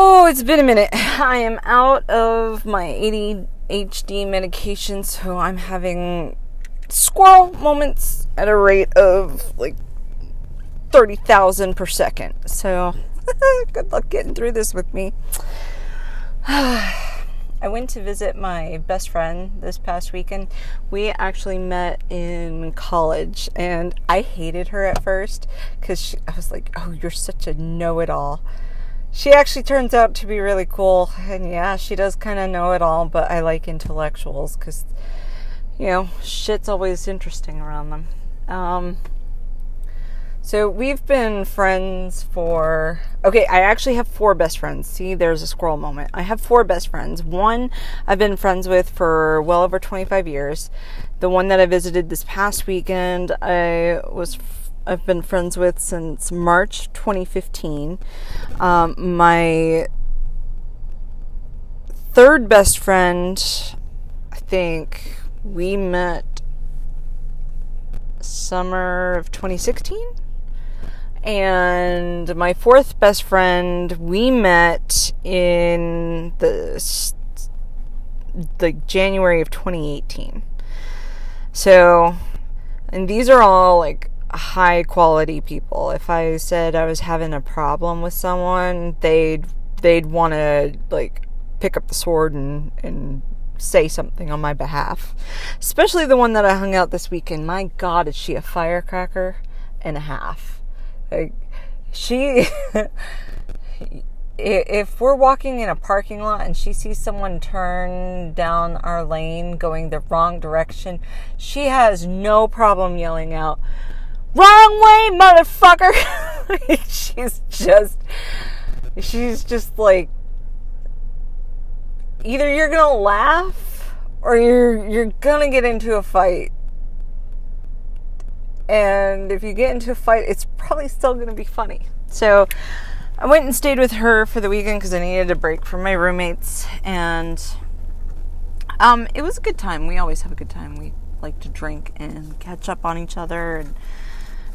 Oh, it's been a minute. I am out of my ADHD medication, so I'm having squirrel moments at a rate of like 30,000 per second. So, good luck getting through this with me. I went to visit my best friend this past weekend. We actually met in college, and I hated her at first because I was like, Oh, you're such a know it all she actually turns out to be really cool. And yeah, she does kind of know it all, but I like intellectuals because, you know, shit's always interesting around them. Um, so we've been friends for. Okay, I actually have four best friends. See, there's a squirrel moment. I have four best friends. One I've been friends with for well over 25 years. The one that I visited this past weekend, I was I've been friends with since March 2015. Um, my third best friend, I think we met summer of 2016. And my fourth best friend, we met in the the January of 2018. So, and these are all like high quality people. If I said I was having a problem with someone, they'd they'd want to like pick up the sword and and say something on my behalf. Especially the one that I hung out this weekend. My god, is she a firecracker and a half. Like she if we're walking in a parking lot and she sees someone turn down our lane going the wrong direction, she has no problem yelling out, wrong way, motherfucker. she's just, she's just like, either you're gonna laugh or you're you're gonna get into a fight. And if you get into a fight, it's probably still gonna be funny. So I went and stayed with her for the weekend because I needed a break from my roommates, and um, it was a good time. We always have a good time. We like to drink and catch up on each other and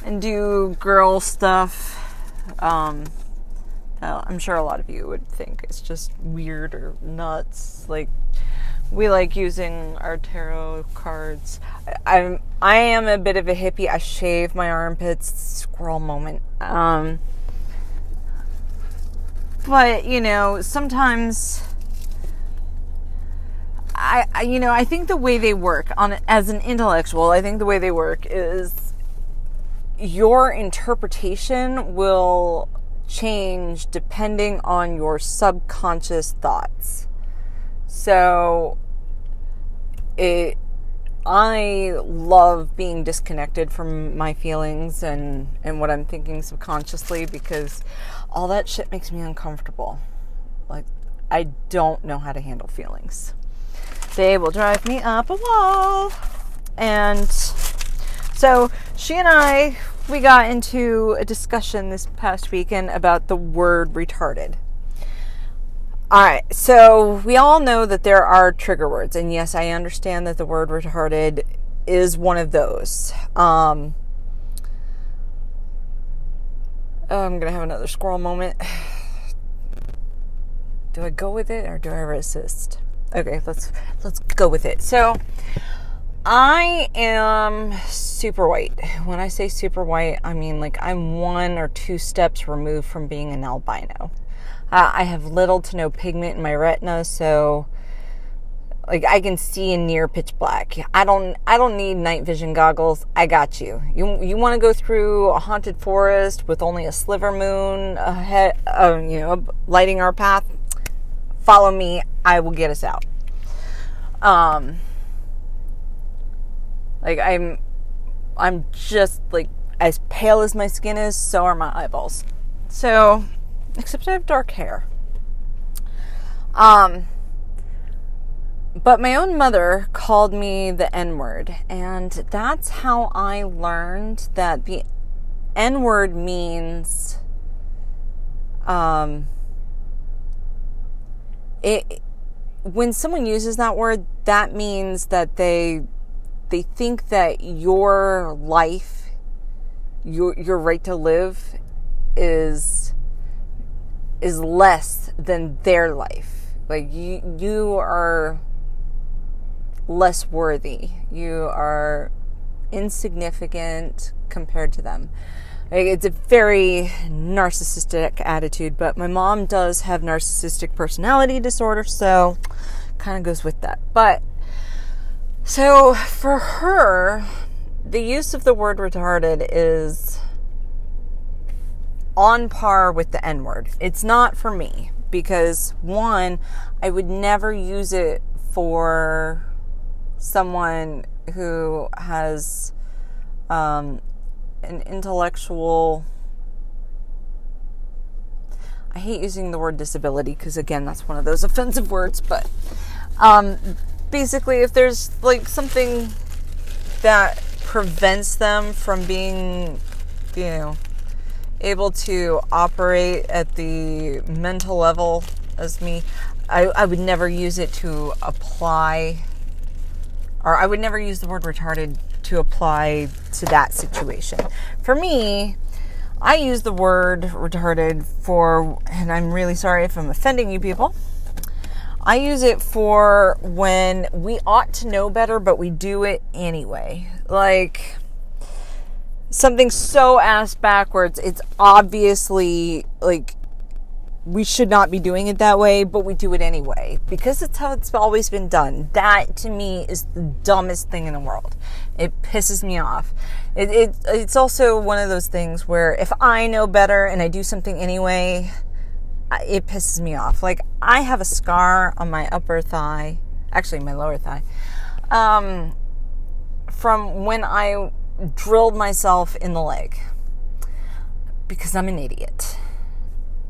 and do girl stuff. Um, I'm sure a lot of you would think it's just weird or nuts. Like we like using our tarot cards. I, I'm I am a bit of a hippie. I shave my armpits. Squirrel moment. Um, but you know, sometimes I, I you know I think the way they work on as an intellectual, I think the way they work is your interpretation will change depending on your subconscious thoughts. So it I love being disconnected from my feelings and and what I'm thinking subconsciously because all that shit makes me uncomfortable. Like I don't know how to handle feelings. They will drive me up a wall. And so she and I we got into a discussion this past weekend about the word retarded. All right, so we all know that there are trigger words, and yes, I understand that the word retarded is one of those. Um, oh, I'm gonna have another squirrel moment. Do I go with it or do I resist? Okay, let's let's go with it. So, I am super white. When I say super white, I mean like I'm one or two steps removed from being an albino. Uh, I have little to no pigment in my retina, so like I can see in near pitch black. I don't I don't need night vision goggles. I got you. You you want to go through a haunted forest with only a sliver moon ahead, uh, you know, lighting our path? Follow me. I will get us out. Um like I'm I'm just like as pale as my skin is, so are my eyeballs. So, except I have dark hair. Um but my own mother called me the N word, and that's how I learned that the N word means um it when someone uses that word that means that they they think that your life, your your right to live, is is less than their life. Like you you are less worthy. You are insignificant compared to them. It's a very narcissistic attitude, but my mom does have narcissistic personality disorder, so kind of goes with that. But so for her, the use of the word retarded is on par with the N word. It's not for me because one, I would never use it for someone who has um, an intellectual. I hate using the word disability because, again, that's one of those offensive words, but um, basically, if there's like something that prevents them from being, you know, able to operate at the mental level as me, I, I would never use it to apply, or I would never use the word retarded to apply to that situation. For me, I use the word retarded for, and I'm really sorry if I'm offending you people. I use it for when we ought to know better, but we do it anyway. Like something so ass backwards, it's obviously like we should not be doing it that way, but we do it anyway because it's how it's always been done. That to me is the dumbest thing in the world. It pisses me off. It, it it's also one of those things where if I know better and I do something anyway, it pisses me off. Like I have a scar on my upper thigh, actually my lower thigh, um, from when I drilled myself in the leg because I'm an idiot.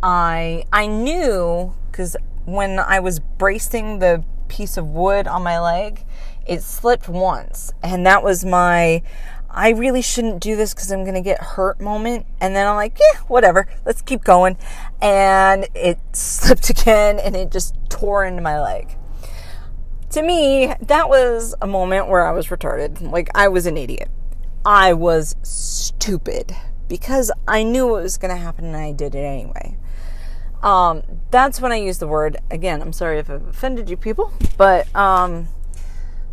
I I knew because when I was bracing the piece of wood on my leg, it slipped once, and that was my I really shouldn't do this because I'm going to get hurt moment. And then I'm like, yeah, whatever, let's keep going. And it slipped again and it just tore into my leg. To me, that was a moment where I was retarded. Like, I was an idiot. I was stupid because I knew what was going to happen and I did it anyway. Um, that's when I use the word. Again, I'm sorry if I've offended you people, but um,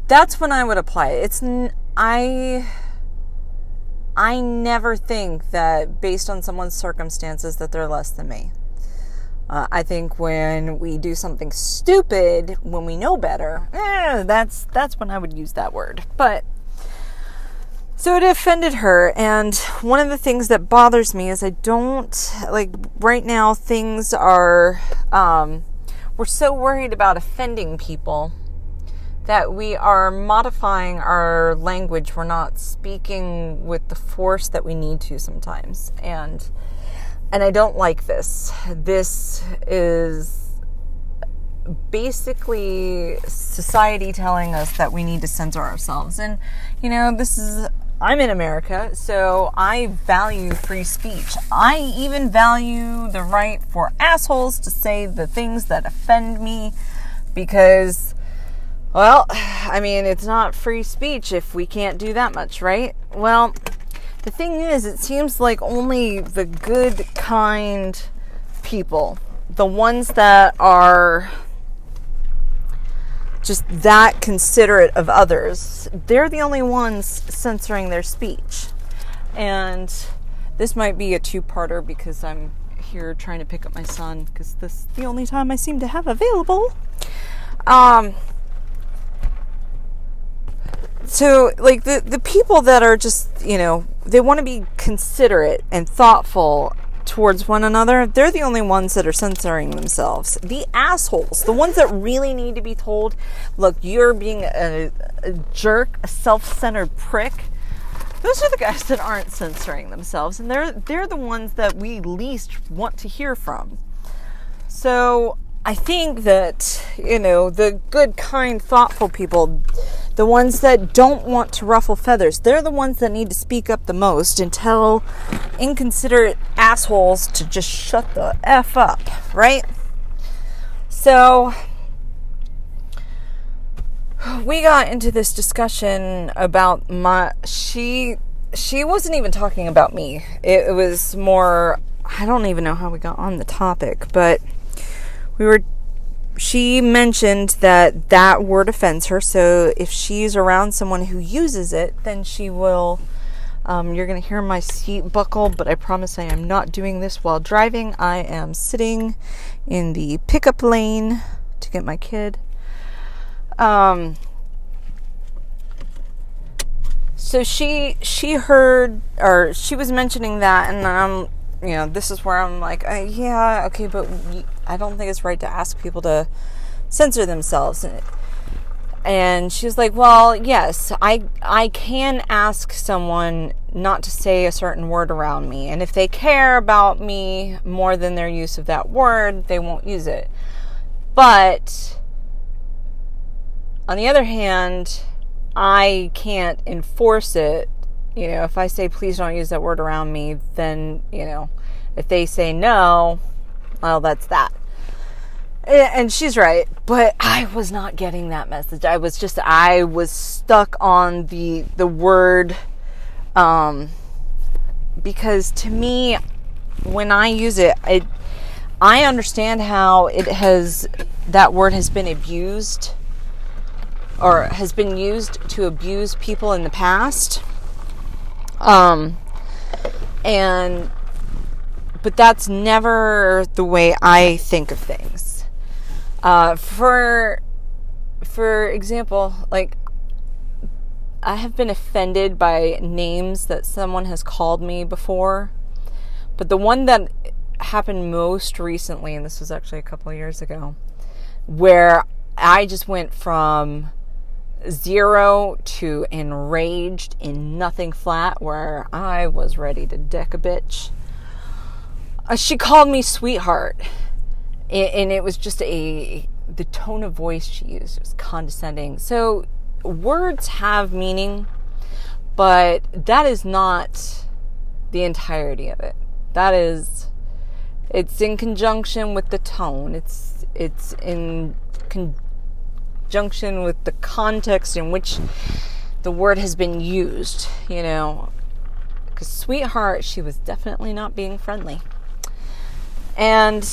that's when I would apply it. It's I I never think that based on someone's circumstances that they're less than me. Uh, I think when we do something stupid, when we know better, eh, that's that's when I would use that word. But so it offended her, and one of the things that bothers me is I don't like right now things are um, we're so worried about offending people that we are modifying our language. We're not speaking with the force that we need to sometimes, and and I don't like this. This is basically society telling us that we need to censor ourselves. And, you know, this is I'm in America, so I value free speech. I even value the right for assholes to say the things that offend me because, well, I mean, it's not free speech if we can't do that much, right? Well, the thing is, it seems like only the good, kind people, the ones that are just that considerate of others, they're the only ones censoring their speech. And this might be a two parter because I'm here trying to pick up my son because this is the only time I seem to have available. Um, so like the the people that are just you know they want to be considerate and thoughtful towards one another, they're the only ones that are censoring themselves. The assholes, the ones that really need to be told, look, you're being a, a jerk, a self-centered prick. Those are the guys that aren't censoring themselves, and they're they're the ones that we least want to hear from. So I think that you know the good, kind, thoughtful people the ones that don't want to ruffle feathers, they're the ones that need to speak up the most and tell inconsiderate assholes to just shut the F up, right? So, we got into this discussion about my. She. She wasn't even talking about me. It, it was more I don't even know how we got on the topic, but we were she mentioned that that word offends her. So if she's around someone who uses it, then she will. Um, you're going to hear my seat buckle, but I promise I am not doing this while driving. I am sitting in the pickup lane to get my kid. Um, so she she heard or she was mentioning that, and I'm you know this is where I'm like uh, yeah okay, but I don't think it's right to ask people to censor themselves. And she was like, "Well, yes, I I can ask someone not to say a certain word around me, and if they care about me more than their use of that word, they won't use it. But on the other hand, I can't enforce it. You know, if I say please don't use that word around me, then, you know, if they say no, well, that's that. And she's right, but I was not getting that message. I was just I was stuck on the the word um because to me when I use it, it I understand how it has that word has been abused or has been used to abuse people in the past. Um, and but that's never the way I think of things. Uh, for for example, like I have been offended by names that someone has called me before, but the one that happened most recently, and this was actually a couple years ago, where I just went from zero to enraged in nothing flat where I was ready to deck a bitch. Uh, she called me sweetheart. And it was just a, the tone of voice she used was condescending. So words have meaning, but that is not the entirety of it. That is, it's in conjunction with the tone. It's, it's in con- conjunction with the context in which the word has been used, you know. Because sweetheart, she was definitely not being friendly. And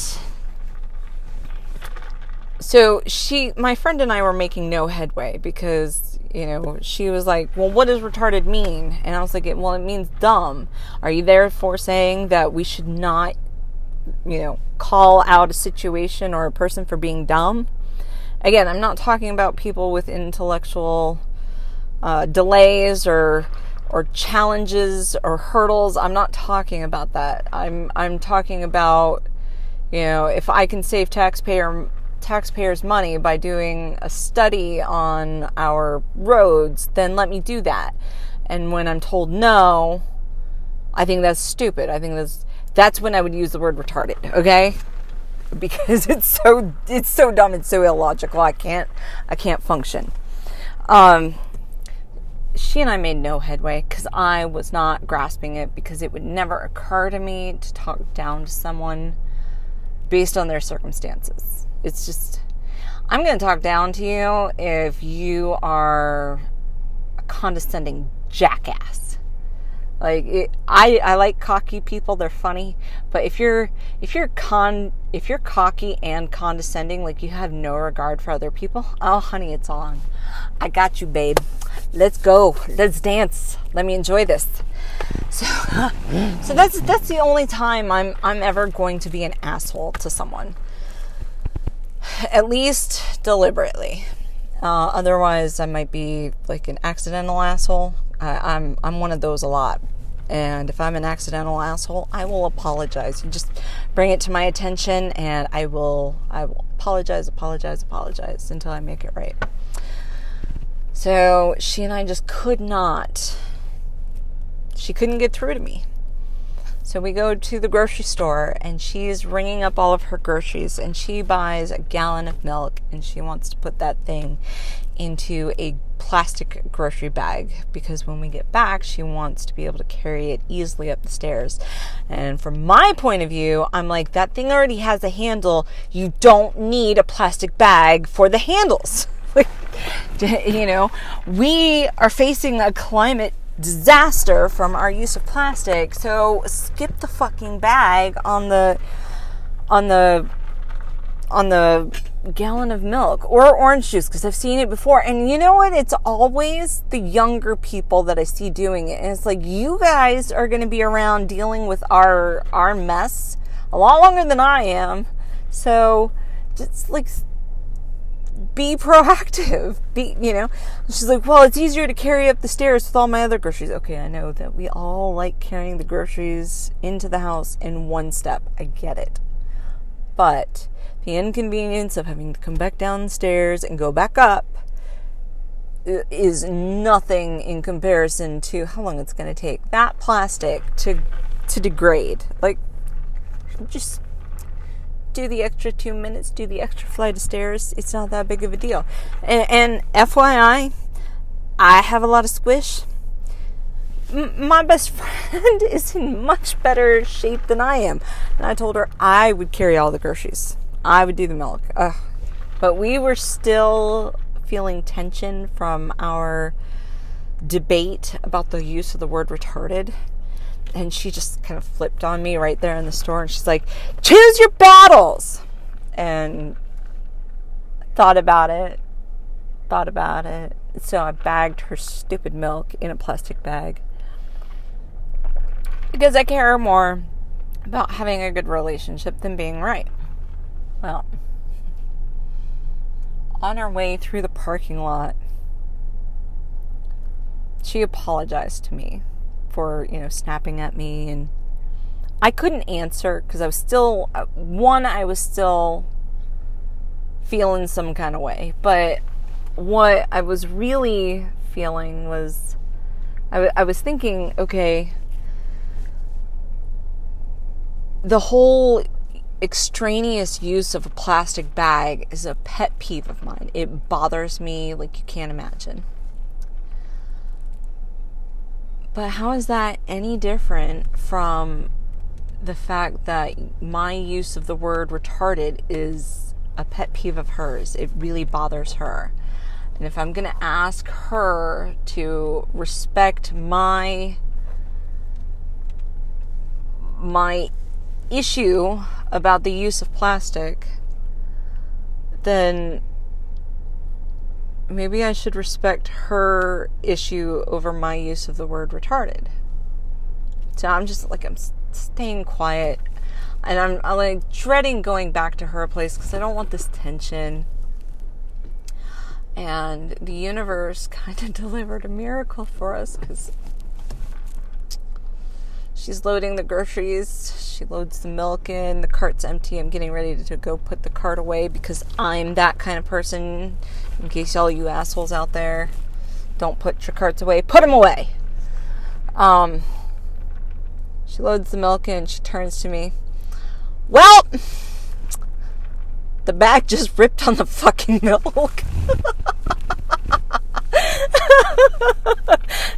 so she, my friend and I were making no headway because, you know, she was like, well, what does retarded mean? And I was like, well, it means dumb. Are you therefore saying that we should not, you know, call out a situation or a person for being dumb? Again, I'm not talking about people with intellectual uh, delays or or challenges or hurdles. I'm not talking about that. I'm I'm talking about you know if I can save taxpayer taxpayers money by doing a study on our roads, then let me do that. And when I'm told no, I think that's stupid. I think that's that's when I would use the word retarded. Okay because it's so it's so dumb and so illogical. I can't I can't function. Um, she and I made no headway because I was not grasping it because it would never occur to me to talk down to someone based on their circumstances. It's just I'm going to talk down to you if you are a condescending jackass like it, I, I like cocky people. They're funny. But if you're if you're con if you're cocky and condescending, like you have no regard for other people, oh honey, it's on. I got you, babe. Let's go. Let's dance. Let me enjoy this. So, so that's that's the only time I'm I'm ever going to be an asshole to someone. At least deliberately. Uh, otherwise, I might be like an accidental asshole. I, I'm I'm one of those a lot. And if I'm an accidental asshole, I will apologize. You just bring it to my attention, and I will I will apologize, apologize, apologize until I make it right. So she and I just could not. She couldn't get through to me. So we go to the grocery store and she's ringing up all of her groceries and she buys a gallon of milk and she wants to put that thing into a plastic grocery bag because when we get back, she wants to be able to carry it easily up the stairs. And from my point of view, I'm like, that thing already has a handle. You don't need a plastic bag for the handles. you know, we are facing a climate disaster from our use of plastic. So skip the fucking bag on the on the on the gallon of milk or orange juice because I've seen it before. And you know what? It's always the younger people that I see doing it. And it's like you guys are going to be around dealing with our our mess a lot longer than I am. So just like be proactive. Be, you know, she's like, well, it's easier to carry up the stairs with all my other groceries. Okay, I know that we all like carrying the groceries into the house in one step. I get it. But the inconvenience of having to come back downstairs and go back up uh, is nothing in comparison to how long it's going to take that plastic to to degrade. Like just do the extra 2 minutes, do the extra flight of stairs. It's not that big of a deal. And, and FYI, I have a lot of squish. My best friend is in much better shape than I am. And I told her I would carry all the groceries. I would do the milk. Ugh. But we were still feeling tension from our debate about the use of the word retarded. And she just kind of flipped on me right there in the store and she's like, choose your battles. And thought about it, thought about it. So I bagged her stupid milk in a plastic bag. Because I care more about having a good relationship than being right. Well, on our way through the parking lot, she apologized to me for, you know, snapping at me and I couldn't answer because I was still uh, one I was still feeling some kind of way, but what I was really feeling was I, w- I was thinking, okay, the whole extraneous use of a plastic bag is a pet peeve of mine. It bothers me like you can't imagine. But how is that any different from the fact that my use of the word retarded is a pet peeve of hers? It really bothers her. And if I'm going to ask her to respect my my issue about the use of plastic, then maybe I should respect her issue over my use of the word retarded. So I'm just like, I'm staying quiet. And I'm, I'm like dreading going back to her place because I don't want this tension. And the universe kind of delivered a miracle for us because She's loading the groceries. She loads the milk in. The cart's empty. I'm getting ready to go put the cart away because I'm that kind of person. In case all you assholes out there don't put your carts away, put them away. Um, she loads the milk in. She turns to me. Well, the bag just ripped on the fucking milk.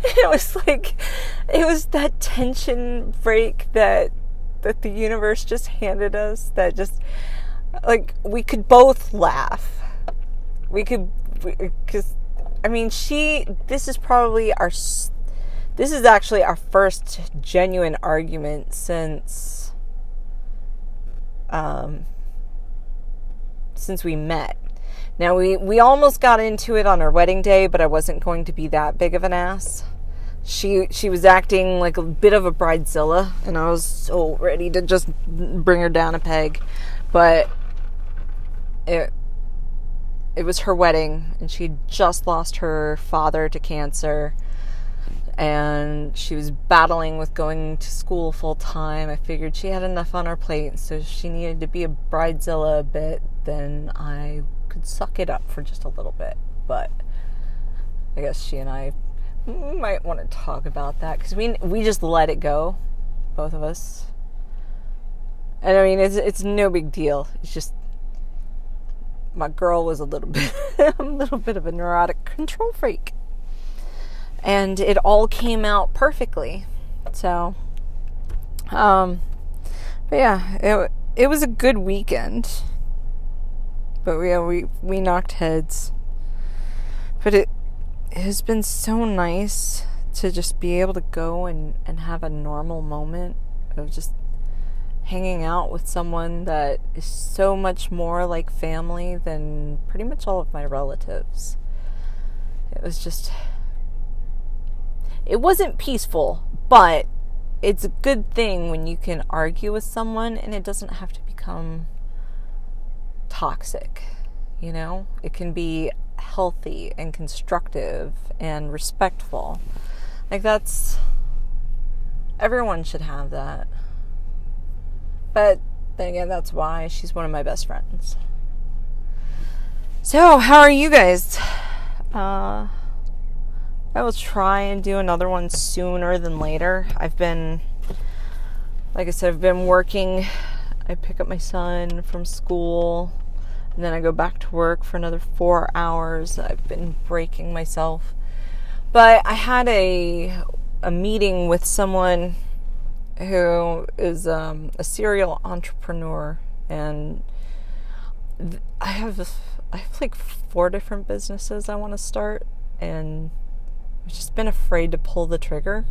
it was like it was that tension break that that the universe just handed us that just like we could both laugh we could because i mean she this is probably our this is actually our first genuine argument since um since we met now we we almost got into it on our wedding day, but I wasn't going to be that big of an ass. She she was acting like a bit of a bridezilla, and I was so ready to just bring her down a peg, but it it was her wedding, and she just lost her father to cancer, and she was battling with going to school full time. I figured she had enough on her plate, so she needed to be a bridezilla a bit. Then I could suck it up for just a little bit. But I guess she and I might want to talk about that because we we just let it go, both of us. And I mean, it's it's no big deal. It's just my girl was a little bit a little bit of a neurotic control freak, and it all came out perfectly. So, um, but yeah, it it was a good weekend but yeah, we we knocked heads. But it, it has been so nice to just be able to go and, and have a normal moment of just hanging out with someone that is so much more like family than pretty much all of my relatives. It was just. It wasn't peaceful, but it's a good thing when you can argue with someone and it doesn't have to become toxic. You know, it can be healthy and constructive and respectful. Like, that's. Everyone should have that. But then again, that's why she's one of my best friends. So, how are you guys? Uh, I will try and do another one sooner than later. I've been, like I said, I've been working. I pick up my son from school and then I go back to work for another four hours. I've been breaking myself. But I had a a meeting with someone who is um, a serial entrepreneur, and th- I have I have like four different businesses I want to start, and I've just been afraid to pull the trigger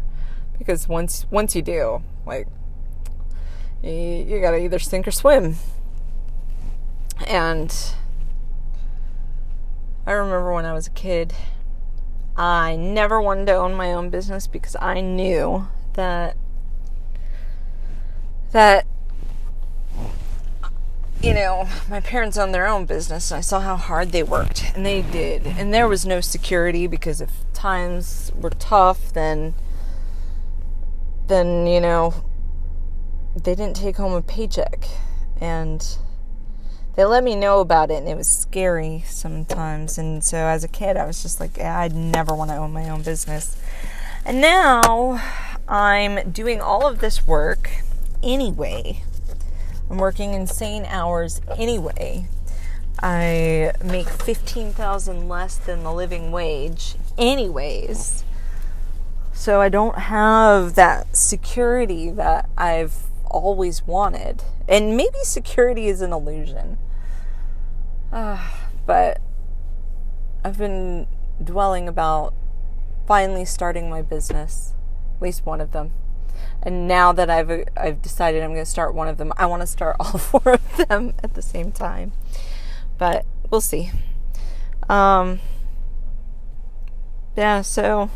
because once once you do, like you, you gotta either sink or swim. And I remember when I was a kid, I never wanted to own my own business because I knew that that you know, my parents owned their own business and I saw how hard they worked and they did. And there was no security because if times were tough then then, you know, they didn't take home a paycheck and they let me know about it and it was scary sometimes. And so as a kid i was just like i'd never want to own my own business. And now i'm doing all of this work anyway. I'm working insane hours anyway. I make 15000 less than the living wage anyways. So i don't have that security that i've always wanted. And maybe security is an illusion uh, but I've been dwelling about finally starting my business, at least one of them. And now that I've I've decided I'm going to start one of them, I want to start all four of them at the same time. But we'll see. Um, yeah, so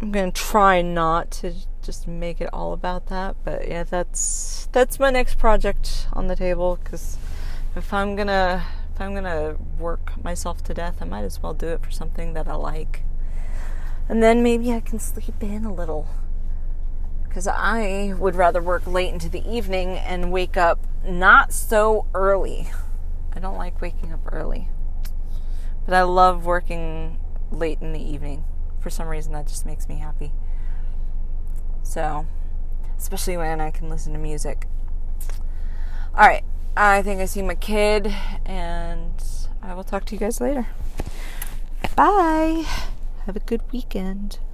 I'm going to try not to just make it all about that. But yeah, that's that's my next project on the table because if I'm gonna if I'm gonna work myself to death, I might as well do it for something that I like, and then maybe I can sleep in a little. Because I would rather work late into the evening and wake up not so early. I don't like waking up early. But I love working late in the evening. For some reason, that just makes me happy. So, especially when I can listen to music. All right, I think I see my kid, and I will talk to you guys later. Bye. Have a good weekend.